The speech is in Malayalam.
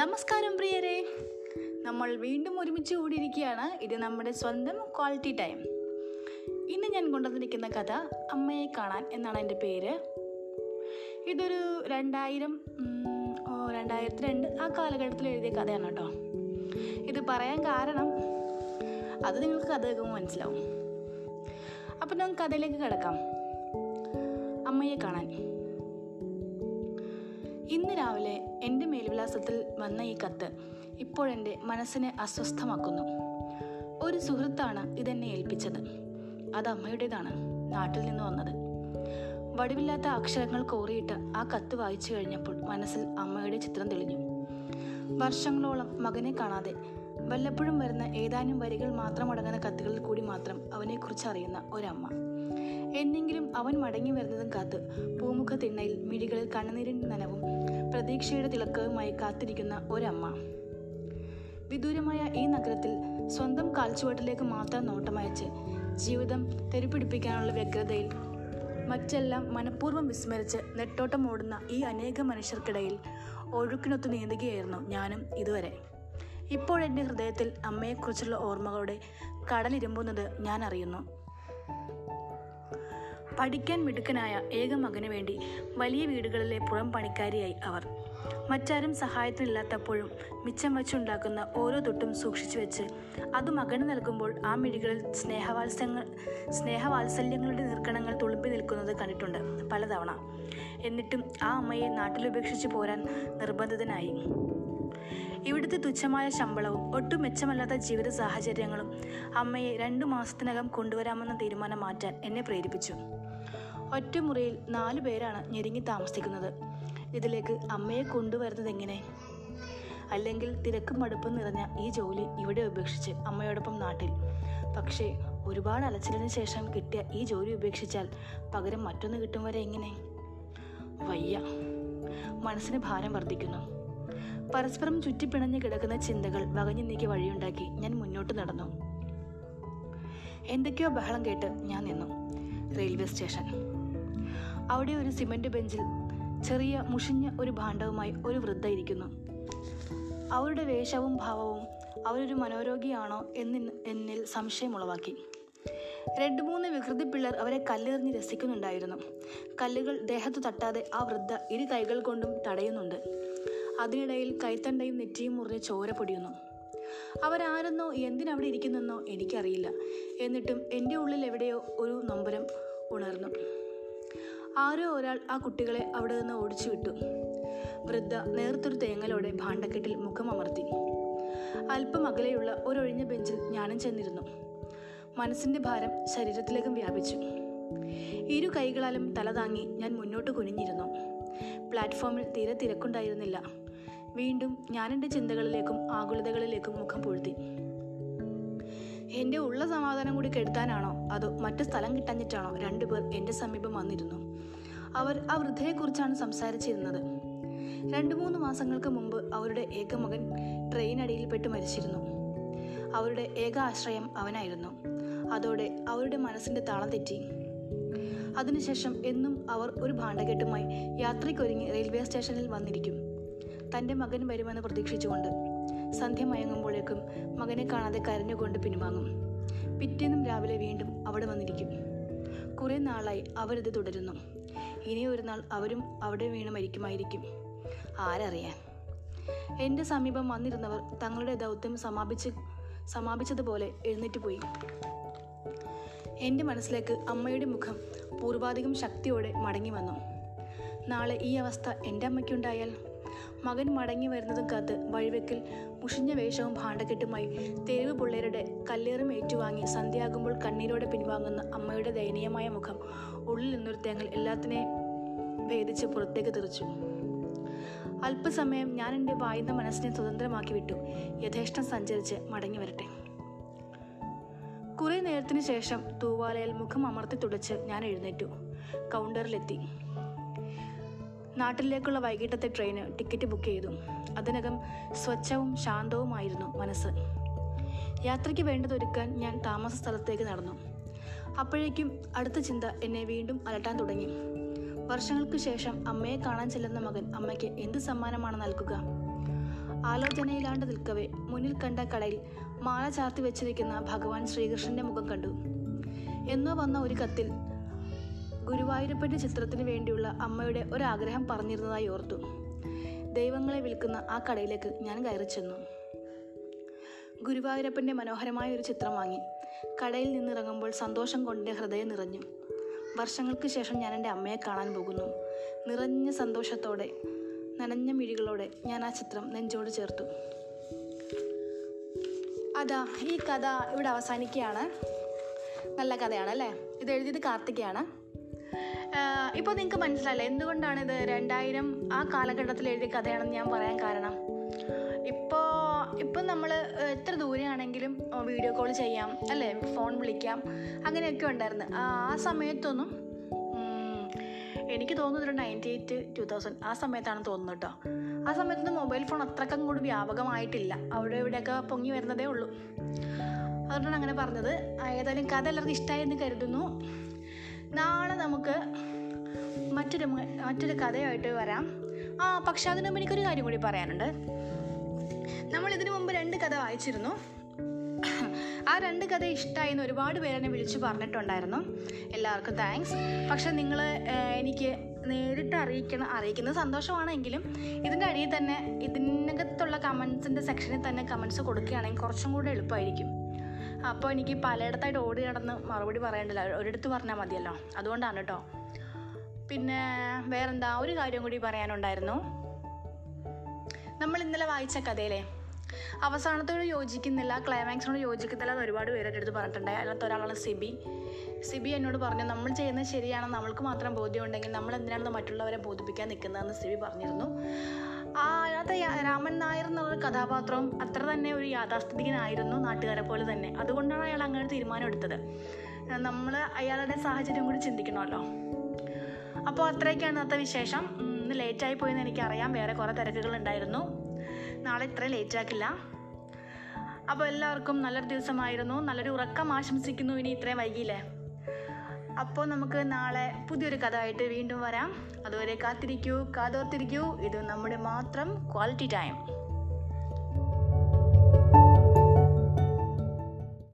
നമസ്കാരം പ്രിയരെ. നമ്മൾ വീണ്ടും ഒരുമിച്ച് കൂടിയിരിക്കുകയാണ്. ഇത് നമ്മുടെ സ്വന്തം ക്വാളിറ്റി ടൈം ഇന്ന് ഞാൻ കൊണ്ടുവന്നിരിക്കുന്ന കഥ അമ്മയെ കാണാൻ എന്നാണ് എന്റെ പേര്. ഇതൊരു രണ്ടായിരം രണ്ടായിരത്തി രണ്ട് ആ കാലഘട്ടത്തിൽ എഴുതിയ കഥയാണ് കേട്ടോ. ഇത് പറയാൻ കാരണം അത് നിങ്ങൾക്ക് കഥ കേൾക്കുമ്പോൾ മനസ്സിലാവും. അപ്പം നമുക്ക് കഥയിലേക്ക് കിടക്കാം. അമ്മയെ കാണാൻ. ഇന്ന് രാവിലെ എന്റെ മേൽവിലാസത്തിൽ വന്ന ഈ കത്ത് ഇപ്പോഴെന്റെ മനസ്സിനെ അസ്വസ്ഥമാക്കുന്നു. ഒരു സുഹൃത്താണ് ഇതെന്നെ ഏൽപ്പിച്ചത്. അത് അമ്മയുടേതാണ്. നാട്ടിൽ നിന്ന് വന്നത്. വടിവില്ലാത്ത അക്ഷരങ്ങൾ കോറിയിട്ട് ആ കത്ത് വായിച്ചു കഴിഞ്ഞപ്പോൾ മനസ്സിൽ അമ്മയുടെ ചിത്രം തെളിഞ്ഞു. വർഷങ്ങളോളം മകനെ കാണാതെ വല്ലപ്പോഴും വരുന്ന ഏതാനും വരികൾ മാത്രം അടങ്ങുന്ന കത്തുകളിൽ കൂടി മാത്രം അവനെക്കുറിച്ച് അറിയുന്ന ഒരമ്മ. എന്നെങ്കിലും അവൻ മടങ്ങി വരുന്നതും കാത്ത് പൂമുഖ തിണ്ണയിൽ മിഴികളിൽ കണ്ണുനീരിന്റെ നനവും പ്രതീക്ഷയുടെ തിളക്കവുമായി കാത്തിരിക്കുന്ന ഒരമ്മ. വിദൂരമായ ഈ നഗരത്തിൽ സ്വന്തം കാൽച്ചുവട്ടിലേക്ക് മാത്രം നോട്ടമയച്ച് ജീവിതം തെരുപ്പിടിപ്പിക്കാനുള്ള വ്യഗ്രതയിൽ മറ്റെല്ലാം മനഃപൂർവം വിസ്മരിച്ച് നെട്ടോട്ടം ഓടുന്ന ഈ അനേക മനുഷ്യർക്കിടയിൽ ഒഴുക്കിനൊത്ത് നീന്തുകയായിരുന്നു ഞാനും ഇതുവരെ. ഇപ്പോഴെന്റെ ഹൃദയത്തിൽ അമ്മയെക്കുറിച്ചുള്ള ഓർമ്മകളുടെ കടലിരുമ്പുന്നത് ഞാൻ അറിയുന്നു. പഠിക്കാൻ മിടുക്കനായ ഏക മകന് വേണ്ടി വലിയ വീടുകളിലെ പുറം പണിക്കാരിയായി അവർ. മറ്റാരും സഹായത്തിനില്ലാത്തപ്പോഴും മിച്ചം വെച്ചുണ്ടാക്കുന്ന ഓരോ തൊട്ടും സൂക്ഷിച്ചു വെച്ച് അത് മകന് നൽകുമ്പോൾ ആ മിഴികളിൽ സ്നേഹവാത്സല്യങ്ങൾ സ്നേഹവാത്സല്യങ്ങളുടെ നിർക്കണങ്ങൾ തുളുമ്പി നിൽക്കുന്നത് കണ്ടിട്ടുണ്ട് പലതവണ. എന്നിട്ടും ആ അമ്മയെ നാട്ടിലുപേക്ഷിച്ച് പോരാൻ നിർബന്ധിതനായി. ഇവിടുത്തെ തുച്ഛമായ ശമ്പളവും ഒട്ടും മെച്ചമല്ലാത്ത ജീവിത സാഹചര്യങ്ങളും അമ്മയെ രണ്ടു മാസത്തിനകം കൊണ്ടുവരാമെന്ന തീരുമാനം മാറ്റാൻ എന്നെ പ്രേരിപ്പിച്ചു. ഒറ്റമുറിയിൽ നാലു പേരാണ് ഞെരുങ്ങി താമസിക്കുന്നത്. ഇതിലേക്ക് അമ്മയെ കൊണ്ടുവരുന്നത് എങ്ങനെ അല്ലെങ്കിൽ തിരക്കും മടുപ്പും നിറഞ്ഞ ഈ ജോലി ഇവിടെ ഉപേക്ഷിച്ച് അമ്മയോടൊപ്പം നാട്ടിൽ. പക്ഷേ ഒരുപാട് അലച്ചിലിന് ശേഷം കിട്ടിയ ഈ ജോലി ഉപേക്ഷിച്ചാൽ പകരം മറ്റൊന്ന് കിട്ടും വരെ എങ്ങനെ? വയ്യ. മനസ്സിന് ഭാരം വർദ്ധിക്കുന്നു. പരസ്പരം ചുറ്റിപ്പിണഞ്ഞു കിടക്കുന്ന ചിന്തകൾ വകഞ്ഞു നീക്കി വഴിയുണ്ടാക്കി ഞാൻ മുന്നോട്ട് നടന്നു. എന്തൊക്കെയോ ബഹളം കേട്ട് ഞാൻ നിന്നു. Railway station. അവിടെ ഒരു സിമന്റ് ബെഞ്ചിൽ ചെറിയ മുഷിഞ്ഞ ഒരു ഭാണ്ഡവുമായി ഒരു വൃദ്ധ ഇരിക്കുന്നു. അവരുടെ വേഷവും ഭാവവും അവരൊരു മനോരോഗിയാണോ എന്നിൽ എന്നിൽ സംശയമുളവാക്കി രണ്ട് മൂന്ന് വികൃതി പിള്ളേർ അവരെ കല്ലെറിഞ്ഞ് രസിക്കുന്നുണ്ടായിരുന്നു. കല്ലുകൾ ദേഹത്ത് തട്ടാതെ ആ വൃദ്ധ ഇരു കൈകൾ കൊണ്ടും തടയുന്നുണ്ട്. അതിനിടയിൽ കൈത്തണ്ടയും നെറ്റിയും മുറിഞ്ഞ് ചോര പൊടിയുന്നു. അവരാരെന്നോ എന്തിനവിടെ ഇരിക്കുന്നെന്നോ എനിക്കറിയില്ല. എന്നിട്ടും എന്റെ ഉള്ളിൽ എവിടെയോ ഒരു നൊമ്പരം ഉണർന്നു. ആരോ ഒരാൾ ആ കുട്ടികളെ അവിടെ നിന്ന് ഓടിച്ചു വിട്ടു. വൃദ്ധ നേർത്തൊരു തേങ്ങലോടെ ഭാണ്ഡക്കെട്ടിൽ മുഖം അമർത്തി. അല്പം അകലെയുള്ള ഒരൊഴിഞ്ഞ ബെഞ്ചിൽ ഞാനും ചെന്നിരുന്നു. മനസ്സിന്റെ ഭാരം ശരീരത്തിലേക്കും വ്യാപിച്ചു. ഇരു കൈകളാലും തല താങ്ങി ഞാൻ മുന്നോട്ട് കുനിഞ്ഞിരുന്നു. പ്ലാറ്റ്ഫോമിൽ തീരെ തിരക്കുണ്ടായിരുന്നില്ല. വീണ്ടും ഞാൻ എന്റെ ചിന്തകളിലേക്കും ആകുലതകളിലേക്കും മുഖം പൊഴുത്തി. എന്റെ ഉള്ള സമാധാനം കൂടി കെടുത്താനാണോ? അതോ മറ്റു സ്ഥലം കിട്ടാഞ്ഞിട്ടാണോ രണ്ടുപേർ എന്റെ സമീപം വന്നിരുന്നു? അവർ ആ വൃദ്ധയെക്കുറിച്ചാണ് സംസാരിച്ചിരുന്നത്. രണ്ടു മൂന്ന് മാസങ്ങൾക്ക് മുമ്പ് അവരുടെ ഏക മകൻ ട്രെയിനടിയിൽപ്പെട്ട് മരിച്ചിരുന്നു. അവരുടെ ഏക ആശ്രയം അവനായിരുന്നു. അതോടെ അവരുടെ മനസ്സിന്റെ താളം തെറ്റി. അതിനുശേഷം എന്നും അവർ ഒരു ഭാണ്ഡകെട്ടുമായി യാത്രയ്ക്കൊരുങ്ങി റെയിൽവേ സ്റ്റേഷനിൽ വന്നിരിക്കും. തന്റെ മകൻ വരുമെന്ന് പ്രതീക്ഷിച്ചുകൊണ്ട് സന്ധ്യ മയങ്ങുമ്പോഴേക്കും മകനെ കാണാതെ കരഞ്ഞുകൊണ്ട് പിൻവാങ്ങും. പിറ്റേന്നും രാവിലെ വീണ്ടും അവിടെ വന്നിരിക്കും. കുറേ നാളായി അവരിത് തുടരുന്നു. ഇനി ഒരു നാൾ അവരും അവിടെ വീണ് മരിക്കുമായിരിക്കും. ആരറിയാൻ? എന്റെ സമീപം വന്നിരുന്നവർ തങ്ങളുടെ ദൗത്യം സമാപിച്ച് സമാപിച്ചതുപോലെ എഴുന്നേറ്റ് പോയി. എന്റെ മനസ്സിലേക്ക് അമ്മയുടെ മുഖം പൂർവാധികം ശക്തിയോടെ മടങ്ങി വന്നു. നാളെ ഈ അവസ്ഥ എന്റെ അമ്മയ്ക്കുണ്ടായാൽ മകൻ മടങ്ങി വരുന്നതും കാത്ത് വഴിവെക്കിൽ മുഷിഞ്ഞ വേഷവും ഭാണ്ഡക്കെട്ടുമായി തെരുവ് പിള്ളേരുടെ കല്ലേറും ഏറ്റുവാങ്ങി സന്ധ്യയാകുമ്പോൾ കണ്ണീരോടെ പിൻവാങ്ങുന്ന അമ്മയുടെ ദയനീയമായ മുഖം ഉള്ളിൽ നിന്നൊരു തേങ്ങൽ എല്ലാത്തിനെയും ഭേദിച്ച് പുറത്തേക്ക് തെറിച്ചു. അല്പസമയം ഞാൻ എന്റെ വായുന്ന മനസ്സിനെ സ്വതന്ത്രമാക്കി വിട്ടു. യഥേഷ്ടം സഞ്ചരിച്ച് മടങ്ങി വരട്ടെ. കുറെ നേരത്തിന് ശേഷം തൂവാലയിൽ മുഖം അമർത്തി തുടച്ച് ഞാൻ എഴുന്നേറ്റു. കൗണ്ടറിലെത്തി. നാട്ടിലേക്കുള്ള വൈകിട്ടത്തെ ട്രെയിന് ടിക്കറ്റ് ബുക്ക് ചെയ്തു. അതിനകം സ്വച്ഛവും ശാന്തവുമായിരുന്നു മനസ്സ്. യാത്രയ്ക്ക് വേണ്ടതൊരുക്കാൻ ഞാൻ താമസ സ്ഥലത്തേക്ക് നടന്നു. അപ്പോഴേക്കും അടുത്ത ചിന്ത എന്നെ വീണ്ടും അലട്ടാൻ തുടങ്ങി. വർഷങ്ങൾക്ക് ശേഷം അമ്മയെ കാണാൻ ചെല്ലുന്ന മകൻ അമ്മയ്ക്ക് എന്ത് സമ്മാനമാണ് നൽകുക? ആലോചനയിലാണ്ട് നിൽക്കവേ മുന്നിൽ കണ്ട കടയിൽ മാല ചാർത്തി വെച്ചിരിക്കുന്ന ഭഗവാൻ ശ്രീകൃഷ്ണന്റെ മുഖം കണ്ടു. എന്നോ വന്ന ഒരു കത്തിൽ ഗുരുവായൂരപ്പന്റെ ചിത്രത്തിന് വേണ്ടിയുള്ള അമ്മയുടെ ഒരാഗ്രഹം പറഞ്ഞിരുന്നതായി ഓർത്തു. ദൈവങ്ങളെ വിൽക്കുന്ന ആ കടയിലേക്ക് ഞാൻ കയറി ചെന്നു. ഗുരുവായൂരപ്പന്റെ മനോഹരമായ ഒരു ചിത്രം വാങ്ങി. കടയിൽ നിന്നിറങ്ങുമ്പോൾ സന്തോഷം കൊണ്ട് ഹൃദയം നിറഞ്ഞു. വർഷങ്ങൾക്ക് ശേഷം ഞാൻ എന്റെ അമ്മയെ കാണാൻ പോകുന്നു. നിറഞ്ഞ സന്തോഷത്തോടെ നനഞ്ഞ മിഴികളോടെ ഞാൻ ആ ചിത്രം നെഞ്ചോട് ചേർത്തു. അതാ ഈ കഥ ഇവിടെ അവസാനിക്കുകയാണ്. നല്ല കഥയാണ് അല്ലേ ഇത് എഴുതിയത് കാർത്തികയാണ്. ഇപ്പോൾ നിങ്ങൾക്ക് മനസ്സിലായില്ല? എന്തുകൊണ്ടാണ് ഇത് രണ്ടായിരം ആ കാലഘട്ടത്തിൽ എഴുതിയ കഥയാണെന്ന് ഞാൻ പറയാൻ കാരണം? ഇപ്പോൾ ഇപ്പം നമ്മൾ എത്ര ദൂരെയാണെങ്കിലും വീഡിയോ കോൾ ചെയ്യാം അല്ലേ? ഫോൺ വിളിക്കാം അങ്ങനെയൊക്കെ ഉണ്ടായിരുന്നു. ആ സമയത്തൊന്നും എനിക്ക് തോന്നുന്നത് നയന്റി എയ്റ്റ് ടു തൗസൻഡ് ആ സമയത്താണ് തോന്നുന്നത് കേട്ടോ ആ സമയത്തൊന്നും മൊബൈൽ ഫോൺ അത്രക്കും കൂടി വ്യാപകമായിട്ടില്ല. അവിടെ ഇവിടെയൊക്കെ പൊങ്ങി വരുന്നതേ ഉള്ളൂ. അതുകൊണ്ടാണ് അങ്ങനെ പറഞ്ഞത്. ഏതായാലും കഥ എല്ലാവർക്കും ഇഷ്ടമായി എന്ന് കരുതുന്നു. നാളെ നമുക്ക് മറ്റൊരു മറ്റൊരു കഥയായിട്ട് വരാം. ആ പക്ഷെ അതിനു മുമ്പ് എനിക്കൊരു കാര്യം കൂടി പറയാനുണ്ട്. നമ്മൾ ഇതിനു മുമ്പ് രണ്ട് കഥ വായിച്ചിരുന്നു. ആ രണ്ട് കഥ ഇഷ്ടമായി എന്ന് ഒരുപാട് പേര് എന്നെ വിളിച്ചു പറഞ്ഞിട്ടുണ്ടായിരുന്നു. എല്ലാവർക്കും താങ്ക്സ് പക്ഷെ നിങ്ങൾ എനിക്ക് നേരിട്ട് അറിയിക്കണം അറിയിക്കുന്നത് സന്തോഷമാണെങ്കിലും ഇതിന്റെ അടിയിൽ തന്നെ ഇതിനകത്തുള്ള കമൻസിന്റെ സെക്ഷനിൽ തന്നെ കമൻസ് കൊടുക്കുകയാണെങ്കിൽ കുറച്ചും കൂടെ എളുപ്പമായിരിക്കും. അപ്പോൾ എനിക്ക് പലയിടത്തായിട്ട് ഓടി നടന്ന് മറുപടി പറയേണ്ടല്ലോ ഒരിടത്ത് പറഞ്ഞാൽ മതിയല്ലോ. അതുകൊണ്ടാണ് കേട്ടോ. പിന്നെ വേറെന്താ ഒരു കാര്യം കൂടി പറയാനുണ്ടായിരുന്നു. നമ്മൾ ഇന്നലെ വായിച്ച കഥയിലെ അവസാനത്തോട് യോജിക്കുന്നില്ല ക്ലൈമാക്സിനോട് യോജിക്കുന്നില്ല എന്ന് ഒരുപാട് പേരുടെ അടുത്ത് പറഞ്ഞിട്ടുണ്ട്. അതിനകത്ത് ഒരാളാണ് സിബി. സിബി എന്നോട് പറഞ്ഞു നമ്മൾ ചെയ്യുന്നത് ശരിയാണെന്ന് നമ്മൾക്ക് മാത്രം ബോധ്യം ഉണ്ടെങ്കിൽ നമ്മൾ എന്തിനാണെന്ന് മറ്റുള്ളവരെ ബോധിപ്പിക്കാൻ നിൽക്കുന്നതെന്ന് സിബി പറഞ്ഞിരുന്നു. ആ അതിനകത്ത് രാമൻ നായർ എന്നുള്ള കഥാപാത്രം അത്ര തന്നെ ഒരു യാഥാസ്ഥിതികനായിരുന്നു നാട്ടുകാരെ പോലെ തന്നെ. അതുകൊണ്ടാണ് അയാൾ അങ്ങനെ തീരുമാനം എടുത്തത്. നമ്മൾ അയാളുടെ സാഹചര്യം കൂടി ചിന്തിക്കണമല്ലോ. അപ്പോൾ അത്രയൊക്കെയാണ് ഇന്നത്തെ വിശേഷം. ഇന്ന് ലേറ്റായി പോയെന്ന് എനിക്കറിയാം. വേറെ കുറേ തിരക്കുകൾ ഉണ്ടായിരുന്നു. നാളെ ഇത്രയും ലേറ്റ് ആക്കില്ല. അപ്പോൾ എല്ലാവർക്കും നല്ലൊരു ദിവസമായിരുന്നു. നല്ലൊരു ഉറക്കം ആശംസിക്കുന്നു ഇനി ഇത്രയും വൈകിയില്ലേ? അപ്പോൾ നമുക്ക് നാളെ പുതിയൊരു കഥ ആയിട്ട് വീണ്ടും വരാം. അതുവരെ കാത്തിരിക്കൂ കാതോർത്തിരിക്കൂ. ഇത് നമ്മുടെ മാത്രം ക്വാളിറ്റി ടൈം